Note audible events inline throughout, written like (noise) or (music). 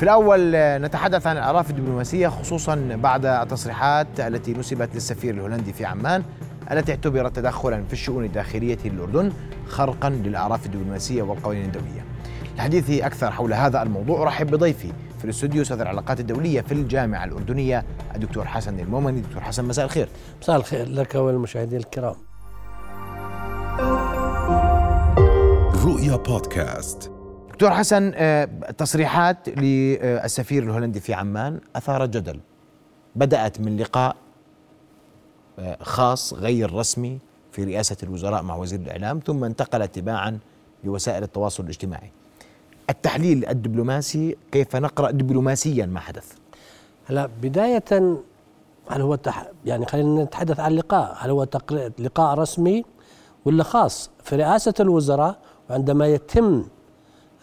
في الأول نتحدث عن الأعراف الدبلوماسية خصوصا بعد التصريحات التي نسبت للسفير الهولندي في عمان التي اعتبرت تدخلا في الشؤون الداخلية للأردن خرقا للأعراف الدبلوماسية والقوانين الدولية. لحديث أكثر حول هذا الموضوع أرحب بضيفي في الاستوديو أستاذ العلاقات الدولية في الجامعة الأردنية الدكتور حسن المومني. دكتور حسن مساء الخير. مساء الخير لك والمشاهدين الكرام. رؤيا بودكاست. دكتور حسن آه، للسفير الهولندي في عمان اثارت جدل. بدأت من لقاء آه، خاص غير رسمي في رئاسة الوزراء مع وزير الإعلام ثم انتقل تباعا لوسائل التواصل الاجتماعي. التحليل الدبلوماسي كيف نقرأ دبلوماسيا ما حدث؟ هلا بداية هل هو تح يعني خلينا نتحدث عن اللقاء. هل هو لقاء رسمي ولا خاص؟ في رئاسة الوزراء عندما يتم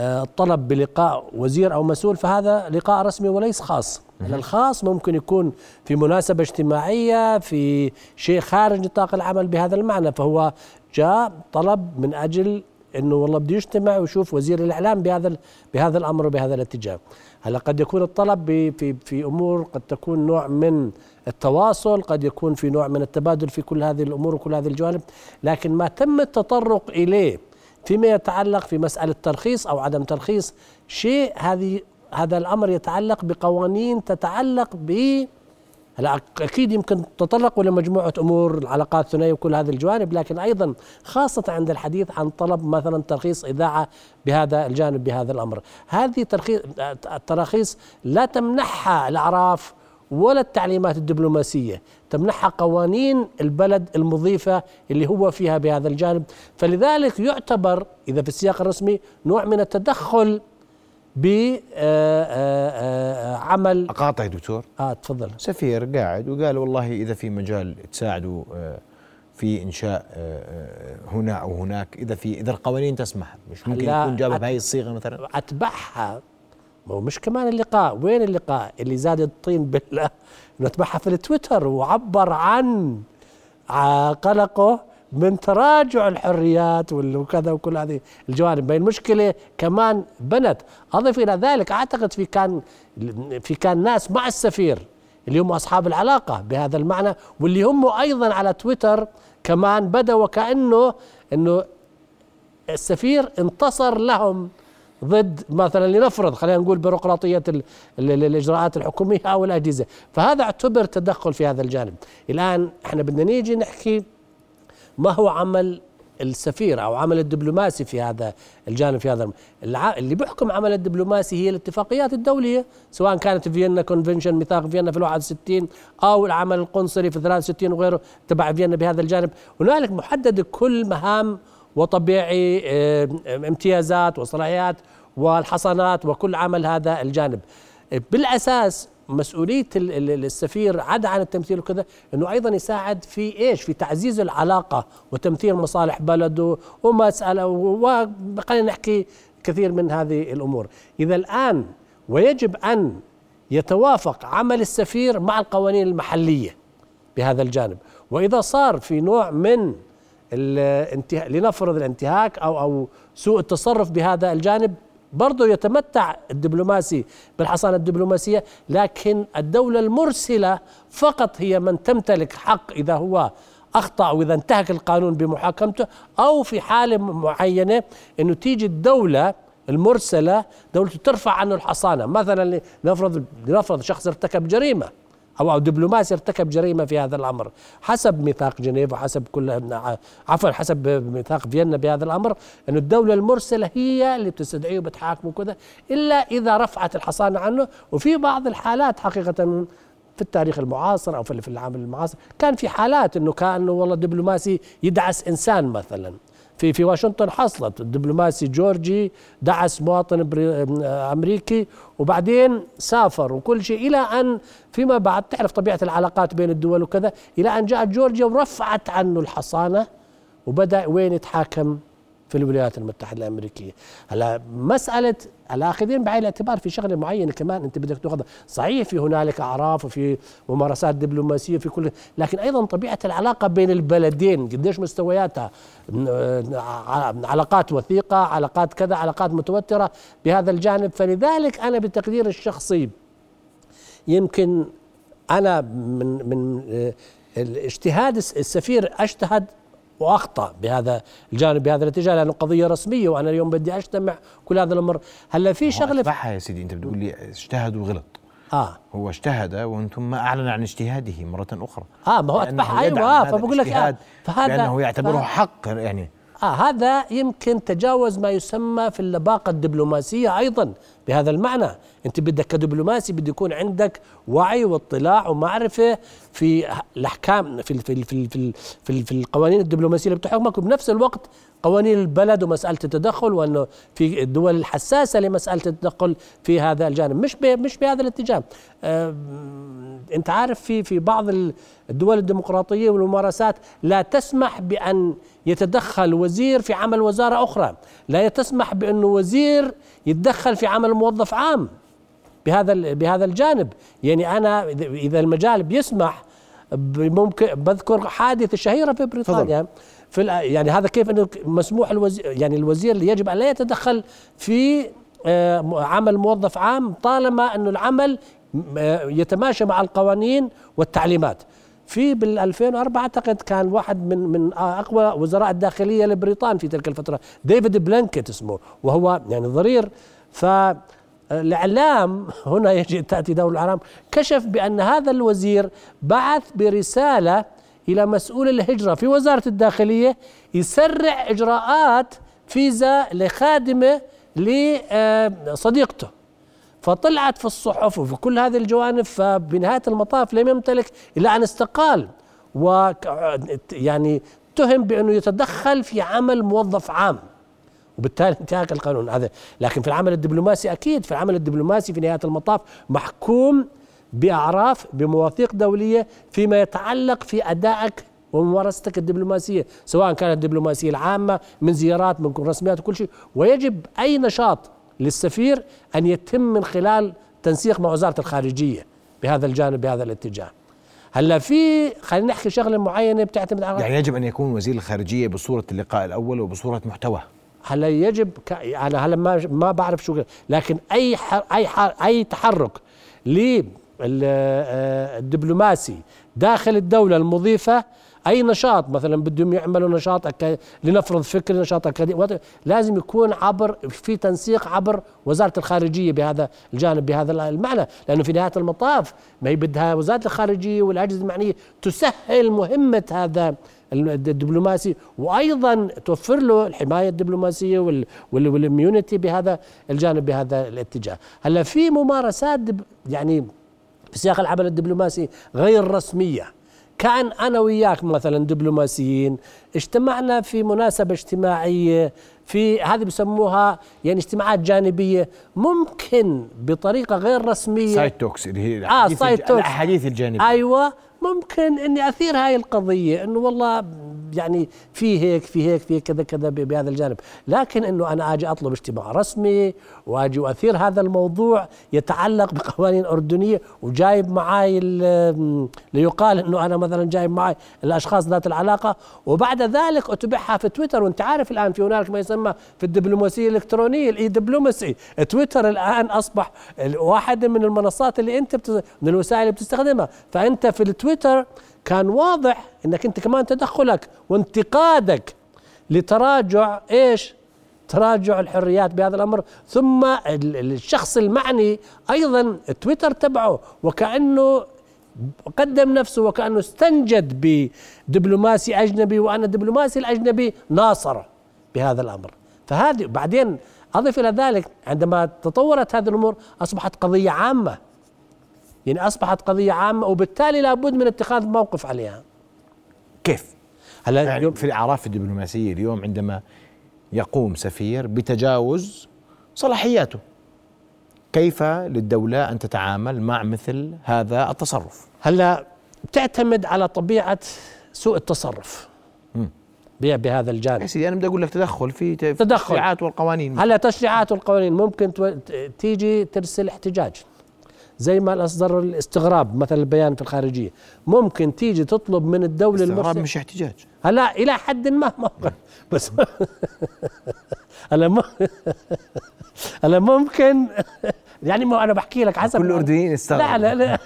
الطلب بلقاء وزير أو مسؤول فهذا لقاء رسمي وليس خاص الخاص ممكن يكون في مناسبة اجتماعية في شيء خارج نطاق العمل بهذا المعنى فهو جاء طلب من أجل إنه والله بده يجتمع ويشوف وزير الإعلام بهذا بهذا الأمر وبهذا الاتجاه. هلا قد يكون الطلب في في أمور قد تكون نوع من التواصل، قد يكون في نوع من التبادل في كل هذه الأمور وكل هذه الجوانب، لكن ما تم التطرق إليه فيما يتعلق في مسألة ترخيص أو عدم ترخيص شيء هذه هذا الأمر يتعلق بقوانين تتعلق ب هلا أكيد يمكن تطرقوا لمجموعه أمور العلاقات الثنائيه وكل هذه الجوانب لكن أيضا خاصة عند الحديث عن طلب مثلا ترخيص إذاعة بهذا الجانب بهذا الأمر. هذه ترخيص التراخيص لا تمنحها الأعراف ولا التعليمات الدبلوماسية. تمنحها قوانين البلد المضيفة اللي هو فيها بهذا الجانب. فلذلك يعتبر إذا في السياق الرسمي نوع من التدخل بعمل آه، اقاطع دكتور. آه تفضل. سفير قاعد وقال والله إذا في مجال تساعدوا في إنشاء هنا أو هناك إذا في إذا القوانين تسمح مش ممكن يكون جابها بهذه الصيغة مثلا؟ أتبعها. ما هو مش كمان اللقاء. وين اللقاء؟ اللي زاد الطين بالله. إنه اتبعها في التويتر وعبر عن قلقه من تراجع الحريات وكذا وكل هذه الجوانب. بين المشكلة كمان بنت. أضف إلى ذلك أعتقد في كان في كان ناس مع السفير. اللي هم أصحاب العلاقة بهذا المعنى. واللي هم أيضا على تويتر كمان بدا وكانه إنه السفير انتصر لهم. ضد مثلا لنفرض خلينا نقول بيروقراطية الإجراءات الحكومية أو الأجهزة. فهذا اعتبر تدخل في هذا الجانب. الآن إحنا بدنا نيجي نحكي ما هو عمل السفير أو عمل الدبلوماسي في هذا الجانب في هذا اللي بيحكم عمل الدبلوماسي هي الاتفاقيات الدولية سواء كانت فيينا كونفنشن ميثاق فيينا في ال 61 أو العمل القنصلي في 63 وغيره تبع فيينا بهذا الجانب. هنالك محدد كل مهام وطبيعي امتيازات وصلاحيات والحصانات وكل عمل هذا الجانب. بالأساس مسؤولية السفير عدا عن التمثيل وكذا إنه أيضا يساعد في إيش؟ في تعزيز العلاقة وتمثيل مصالح بلده ومسألة وخلينا نحكي كثير من هذه الأمور، إذا الآن ويجب أن يتوافق عمل السفير مع القوانين المحلية بهذا الجانب، وإذا صار في نوع من الانتهاء لنفرض الانتهاك أو أو سوء التصرف بهذا الجانب برضه يتمتع الدبلوماسي بالحصانة الدبلوماسية لكن الدولة المرسلة فقط هي من تمتلك حق إذا هو أخطأ واذا انتهك القانون بمحاكمته أو في حاله معينة إنه تيجي الدولة المرسلة دولته ترفع عنه الحصانة. مثلا لنفرض لنفرض شخص ارتكب جريمة. أو دبلوماسي ارتكب جريمة في هذا الأمر. حسب ميثاق جنيف وحسب كل عفوا حسب ميثاق فيينا بهذا الأمر أن الدولة المرسلة هي اللي بتستدعيه وبتحاكمه وكذا إلا إذا رفعت الحصانة عنه. وفي بعض الحالات حقيقة في التاريخ المعاصر أو في العام المعاصر كان في حالات إنه كأنه والله دبلوماسي يدعس إنسان مثلا. في في واشنطن حصلت. الدبلوماسي جورجي دعس مواطن أمريكي وبعدين سافر وكل شيء إلى أن فيما بعد تعرف طبيعة العلاقات بين الدول وكذا إلى أن جاءت جورجيا ورفعت عنه الحصانة وبدأ وين يتحاكم؟ في الولايات المتحدة الأمريكية. هلا مسألة الاخذين بعين الاعتبار في شغلة معينة كمان أنت بدك تأخذها. صحيح في هنالك أعراف وفي ممارسات دبلوماسية في كل لكن أيضا طبيعة العلاقة بين البلدين قديش مستوياتها؟ علاقات وثيقة علاقات كذا علاقات متوترة بهذا الجانب. فلذلك أنا بتقدير الشخصي يمكن أنا من من الاجتهاد السفير أجتهد وأخطأ بهذا الجانب بهذا الاتجاه لأنه قضية رسمية وأنا اليوم بدي أجتمع كل هذا الأمر. هلأ في شغلة اتبعها يا سيدي أنت بتقول لي اجتهد وغلط آه. هو اجتهد وأنتم ما أعلن عن اجتهاده مرة أخرى. آه ما هو اتبعها أيوه فبقول لك آه فهذا لأنه يعتبره حق يعني. آه هذا يمكن تجاوز ما يسمى في اللباقة الدبلوماسية أيضا. بهذا المعنى. أنت بدك كدبلوماسي بده يكون عندك وعي واطلاع ومعرفة في الأحكام في في في في, في, في القوانين الدبلوماسية اللي بتحكمك. وبنفس الوقت قوانين البلد ومسألة التدخل وأنه في الدول الحساسة لمسألة التدخل في هذا الجانب. مش مش بهذا الاتجاه. آه أنت عارف في في بعض الدول الديمقراطية والممارسات لا تسمح بأن يتدخل وزير في عمل وزارة أخرى. لا تسمح بأنه وزير يتدخل في عمل موظف عام بهذا بهذا الجانب. يعني أنا إذا المجال بيسمح ممكن بذكر حادثة شهيرة في بريطانيا. في يعني هذا كيف إنه مسموح الوزير يعني الوزير اللي يجب أن لا يتدخل في آه، عمل موظف عام طالما إنه العمل آه، يتماشى مع القوانين والتعليمات. في بال 2004 أعتقد كان واحد من من أقوى وزراء الداخلية لبريطان في تلك الفترة. ديفيد بلانكيت اسمه وهو يعني ضرير ف الاعلام هنا يجي تأتي دور الإعلام كشف بأن هذا الوزير بعث برسالة إلى مسؤول الهجرة في وزارة الداخلية يسرع إجراءات فيزا لخادمه لصديقته. فطلعت في الصحف وفي كل هذه الجوانب فبنهاية المطاف لم يمتلك إلا أن استقال و يعني اتهم بأنه يتدخل في عمل موظف عام. وبالتالي انتهاك القانون هذا. لكن في العمل الدبلوماسي أكيد في العمل الدبلوماسي في نهاية المطاف محكوم بأعراف بمواثيق دولية فيما يتعلق في أدائك وممارستك الدبلوماسية سواء كانت الدبلوماسية العامة من زيارات من رسميات وكل شيء. ويجب أي نشاط للسفير أن يتم من خلال تنسيق مع وزارة الخارجية بهذا الجانب بهذا الاتجاه. هلا في خلينا نحكي شغلة معينة بتعتمد على يعني يجب أن يكون وزير الخارجية بصورة اللقاء الأول وبصورة محتوى. هلا يجب. أنا هلا ما ما بعرف شو لكن أي ح... أي ح... أي تحرك للدبلوماسي داخل الدولة المضيفة أي نشاط مثلا بدهم يعملوا نشاط أك... لنفرض فكر نشاط أكاديمي لازم يكون عبر في تنسيق عبر وزارة الخارجية بهذا الجانب بهذا المعنى. لأنه في نهاية المطاف ما هي بدها وزارة الخارجية والأجهزة المعنية تسهل مهمة هذا الدبلوماسي وأيضا توفر له الحماية الدبلوماسية وال immunity بهذا الجانب بهذا الاتجاه. هلأ في ممارسات يعني في سياق العمل الدبلوماسي غير رسمية. كان أنا وياك مثلا دبلوماسيين اجتمعنا في مناسبة اجتماعية في هذه بسموها يعني اجتماعات جانبية ممكن بطريقة غير رسمية. side talks اللي هي آه side talks. الأحاديث الجانبية. أيوه. ممكن إني أثير هاي القضية إنه والله يعني في هيك في هيك في كذا كذا بهذا الجانب. لكن إنه أنا آجي أطلب اجتماع رسمي وآجي واثير هذا الموضوع يتعلق بقوانين أردنية وجايب معي ليقال إنه أنا مثلا جايب معي الأشخاص ذات العلاقة. وبعد ذلك أتبعها في تويتر. وأنت عارف الآن في هنالك ما يسمى في الدبلوماسية الإلكترونية الإي دبلوماسي. تويتر الآن أصبح واحدة من المنصات اللي أنت بتز... من الوسائل اللي بتستخدمها. فأنت في التويتر كان واضح إنك أنت كمان تدخلك وانتقادك لتراجع إيش؟ تراجع الحريات بهذا الأمر. ثم الشخص المعني أيضا تويتر تبعه وكأنه قدم نفسه وكأنه استنجد بدبلوماسي أجنبي وان الدبلوماسي الأجنبي ناصر بهذا الأمر. فهذه بعدين أضف إلى ذلك عندما تطورت هذه الأمور أصبحت قضية عامة. يعني أصبحت قضية عامة وبالتالي لابد من اتخاذ موقف عليها. كيف؟ هلا يعني في الأعراف الدبلوماسية اليوم عندما يقوم سفير بتجاوز صلاحياته. كيف للدولة أن تتعامل مع مثل هذا التصرف؟ هلا بتعتمد على طبيعة سوء التصرف. بهذا الجانب. يا سيدي أنا بدي أقول لك تدخل في تدخل. التشريعات والقوانين. هلا تشريعات والقوانين. ممكن تيجي ترسل احتجاج. زي ما اصدر الاستغراب مثلا البيان في الخارجية. ممكن تيجي تطلب من الدولة استغراب المرسله مش احتجاج. هلا إلى حد ما موقف بس (laughs) هلا (laughs) هلا ممكن يعني ما أنا بحكي لك حسب كل الاردنيين استغربوا لا لا لا.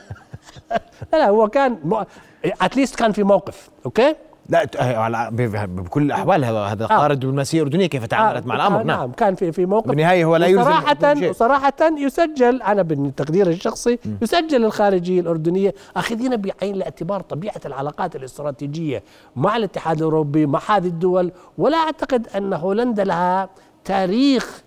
(laughs) لا, لا هو كان اتليست كان في موقف أوكي؟ لا آه، بكل الاحوال هذا هذا قارة الدبلوماسيه الاردنيه كيف تعاملت مع الأمر؟ آه نعم. نعم كان في في موقف بالنهاية هو لا يلزم شيء. وصراحة يسجل أنا بالتقدير الشخصي يسجل الخارجية الأردنية أخذين بعين الاعتبار طبيعة العلاقات الاستراتيجية مع الاتحاد الأوروبي مع هذه الدول. ولا أعتقد أن هولندا لها تاريخ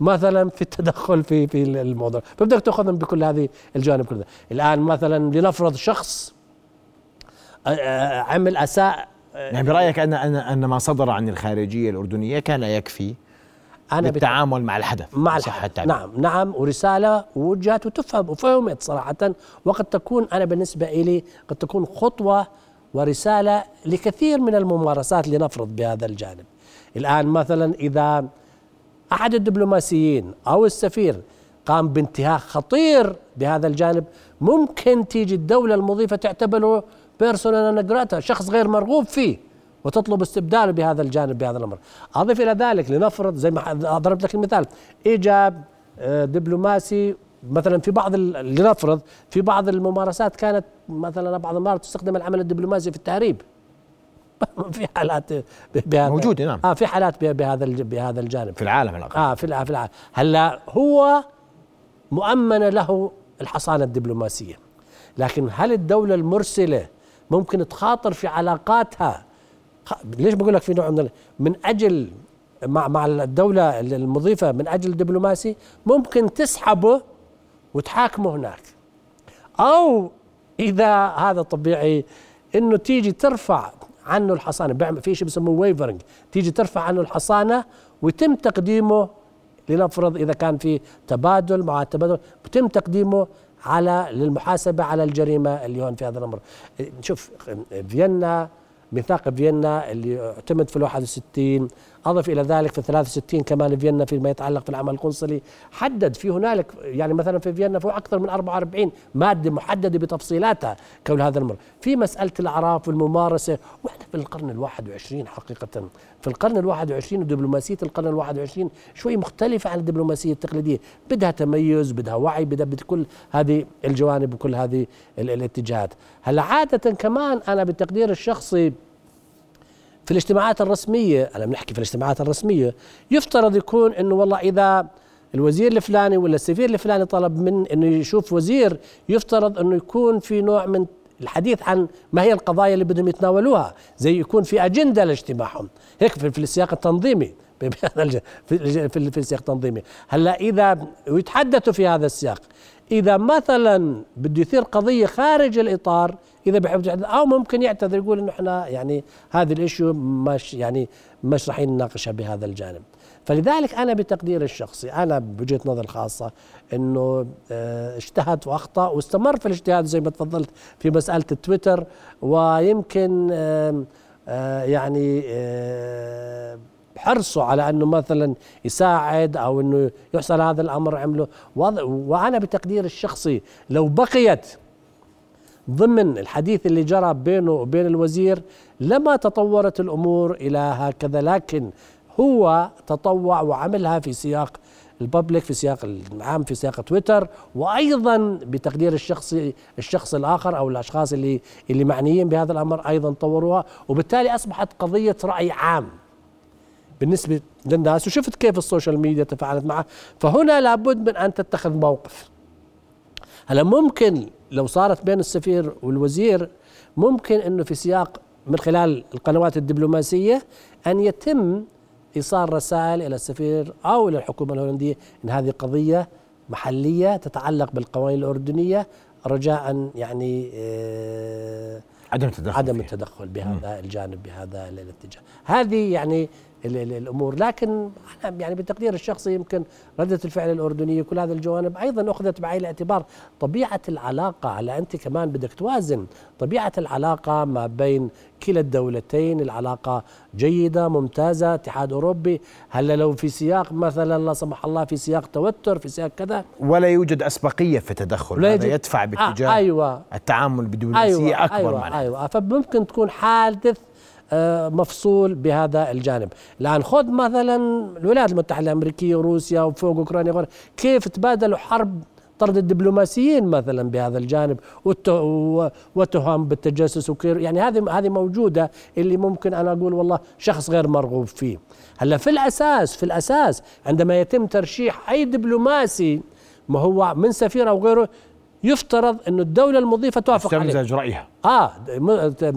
مثلا في التدخل في في الموضوع. فبدك تأخذهم بكل هذه الجوانب كلها. الآن مثلا لنفرض شخص آه، آه، عمل أساء آه، يعني برأيك ان ان أن ما صدر عن الخارجية الأردنية كان يكفي بت- بالتعامل مع الحدث مع الحدث التعبير. نعم نعم ورسالة وجهت وتفهم وفهمت صراحة وقد تكون أنا بالنسبة إلي قد تكون خطوة ورسالة لكثير من الممارسات لنفرض بهذا الجانب الآن مثلا إذا أحد الدبلوماسيين أو السفير قام بانتهاك خطير بهذا الجانب ممكن تيجي الدولة المضيفة تعتبره بيرسونا نجراتا شخص غير مرغوب فيه وتطلب استبداله بهذا الجانب بهذا الأمر. أضف إلى ذلك لنفرض زي ما ضربت لك المثال إيجاب آه، دبلوماسي مثلا في بعض لنفرض في بعض الممارسات كانت مثلا بعض المرات تستخدم العمل الدبلوماسي في التهريب (laughs) في حالات بهذا موجودة، نعم. آه في حالات بهذا بهذا الجانب في العالم على آه في في الع- هلأ هو مؤمنه له الحصانة الدبلوماسية لكن هل الدولة المرسلة ممكن تخاطر في علاقاتها. ليش بقول لك في نوع من من أجل مع مع الدولة المضيفة من أجل دبلوماسي ممكن تسحبه وتحاكمه هناك. أو إذا هذا طبيعي إنه تيجي ترفع عنه الحصانة بيعمل في شيء بسموه ويفرنج تيجي ترفع عنه الحصانة ويتم تقديمه لنفرض إذا كان في تبادل مع التبادل بيتم تقديمه على للمحاسبة على الجريمة اللي هون في هذا الأمر. شوف فيينا ميثاق فيينا اللي اعتمد في ال 61 أضف إلى ذلك في 63 كمان فيينا فيما يتعلق في العمل القنصلي. حدد في هنالك يعني مثلا في فيينا فوق أكثر من 44 مادة محددة بتفصيلاتها كون هذا الامر في مسألة الأعراف والممارسة وإحنا في القرن ال 21 حقيقه. في القرن ال 21 ودبلوماسية القرن ال 21 شوي مختلفة عن الدبلوماسية التقليدية. بدها تميز بدها وعي بدها بكل هذه الجوانب وكل هذه ال- الاتجاهات. هلأ عاده كمان أنا بالتقدير الشخصي في الاجتماعات الرسمية أنا بنحكي في الاجتماعات الرسمية يفترض يكون أنه والله إذا الوزير الفلاني ولا السفير الفلاني طلب من أنه يشوف وزير يفترض أنه يكون في نوع من الحديث عن ما هي القضايا اللي بدهم يتناولوها زي يكون في أجندة لاجتماعهم. هيك في السياق التنظيمي. (laughs) في السياق التنظيمي. هلأ إذا ويتحدثوا في هذا السياق إذا مثلا بده يثير قضية خارج الإطار إذا بحب أو ممكن يعتذر يقول إنه إحنا يعني هذه الإشيو مش يعني مش راح نناقشها بهذا الجانب. فلذلك أنا بتقديري الشخصي أنا بوجهة نظر خاصة إنه آه، اجتهد وأخطأ واستمر في الاجتهاد زي ما تفضلت في مسألة التويتر ويمكن آه، يعني آه، حرصه على إنه مثلا يساعد أو إنه يحصل هذا الأمر عمله. وأنا بتقدير الشخصي لو بقيت ضمن الحديث اللي جرى بينه وبين الوزير لما تطورت الأمور إلى هكذا لكن هو تطوع وعملها في سياق ال public في سياق العام في سياق تويتر وأيضا بتقدير الشخصي الشخص الآخر أو الأشخاص اللي اللي معنيين بهذا الأمر أيضا طوروها وبالتالي أصبحت قضية رأي عام بالنسبة للناس. وشفت كيف ال social media تفاعلت معه. فهنا لابد من أن تتخذ موقف. هلا ممكن لو صارت بين السفير والوزير ممكن إنه في سياق من خلال القنوات الدبلوماسية أن يتم إيصال رسائل إلى السفير أو إلى الحكومة الهولندية إن هذه قضية محلية تتعلق بالقوانين الأردنية رجاء يعني آه عدم التدخل عدم. التدخل بهذا الجانب بهذا الاتجاه هذه يعني الأمور. لكن أنا يعني بتقدير الشخصي يمكن ردة الفعل الأردنية كل هذه الجوانب أيضا أخذت بعين الاعتبار طبيعة العلاقة. على أنت كمان بدك توازن طبيعة العلاقة ما بين كلا الدولتين. العلاقة جيدة ممتازة اتحاد أوروبي. هلا لو في سياق مثلا لا سمح الله في سياق توتر في سياق كذا. ولا يوجد أسبقية في التدخل. هذا يدفع باتجاه آه أيوة. التعامل بدبلوماسية أيوة أكبر أيوة معنى. أيوة. فممكن تكون حادث آه، مفصول بهذا الجانب. الآن خذ مثلا الولايات المتحدة الأمريكية وروسيا وفوق أوكرانيا كيف تبادلوا حرب طرد الدبلوماسيين مثلا بهذا الجانب؟ وتهم بالتجسس وكير يعني هذه هذه موجودة اللي ممكن أنا أقول والله شخص غير مرغوب فيه. هلأ في الأساس في الأساس عندما يتم ترشيح أي دبلوماسي ما هو من سفير أو غيره يفترض أن الدولة المضيفة توافق عليه. تستمزج رأيها. آه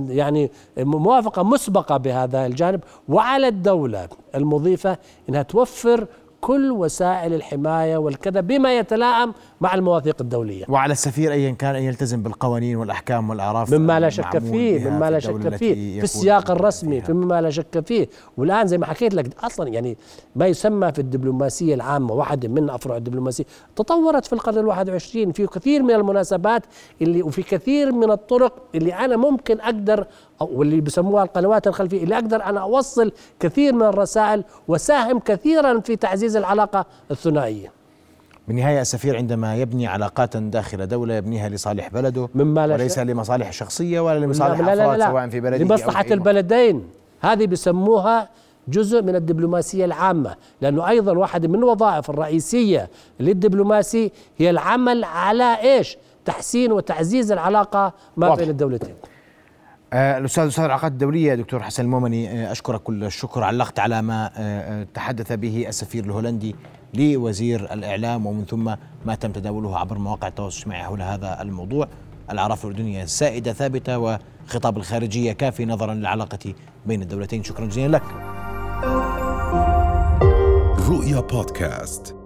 يعني موافقة مسبقة بهذا الجانب وعلى الدولة المضيفة أنها توفر كل وسائل الحماية والكذا بما يتلائم مع المواثيق الدولية. وعلى السفير أيا كان أن يلتزم بالقوانين والأحكام والأعراف مما لا شك فيه مما لا شك فيه في السياق الرسمي في مما لا شك فيه. والآن زي ما حكيت لك أصلا يعني ما يسمى في الدبلوماسية العامة واحدة من أفرع الدبلوماسية تطورت في القرن الواحد وعشرين في كثير من المناسبات اللي وفي كثير من الطرق اللي أنا ممكن أقدر أو واللي بسموها القنوات الخلفية اللي أقدر أنا أوصل كثير من الرسائل وساهم كثيرا في تعزيز العلاقة الثنائية. بالنهاية السفير عندما يبني علاقات داخل دولة يبنيها لصالح بلده مما لا وليس لمصالح شخصية ولا لمصالح لا لا لا سواء في بلده لمصلحة البلدين. هذه بسموها جزء من الدبلوماسية العامة لأنه أيضا واحد من الوظائف الرئيسية للدبلوماسي هي العمل على إيش؟ تحسين وتعزيز العلاقة ما واضح. بين الدولتين. الأستاذ أستاذ العلاقات الدولية دكتور حسن المومني آه، أشكرك كل الشكر. علقت على ما آه، تحدث به السفير الهولندي لوزير الإعلام ومن ثم ما تم تداوله عبر مواقع التواصل الاجتماعي حول هذا الموضوع. العراف الأردنية سائدة ثابتة وخطاب الخارجية كافي نظرا للعلاقة بين الدولتين. شكرا جزيلا لك. رؤيا بودكاست.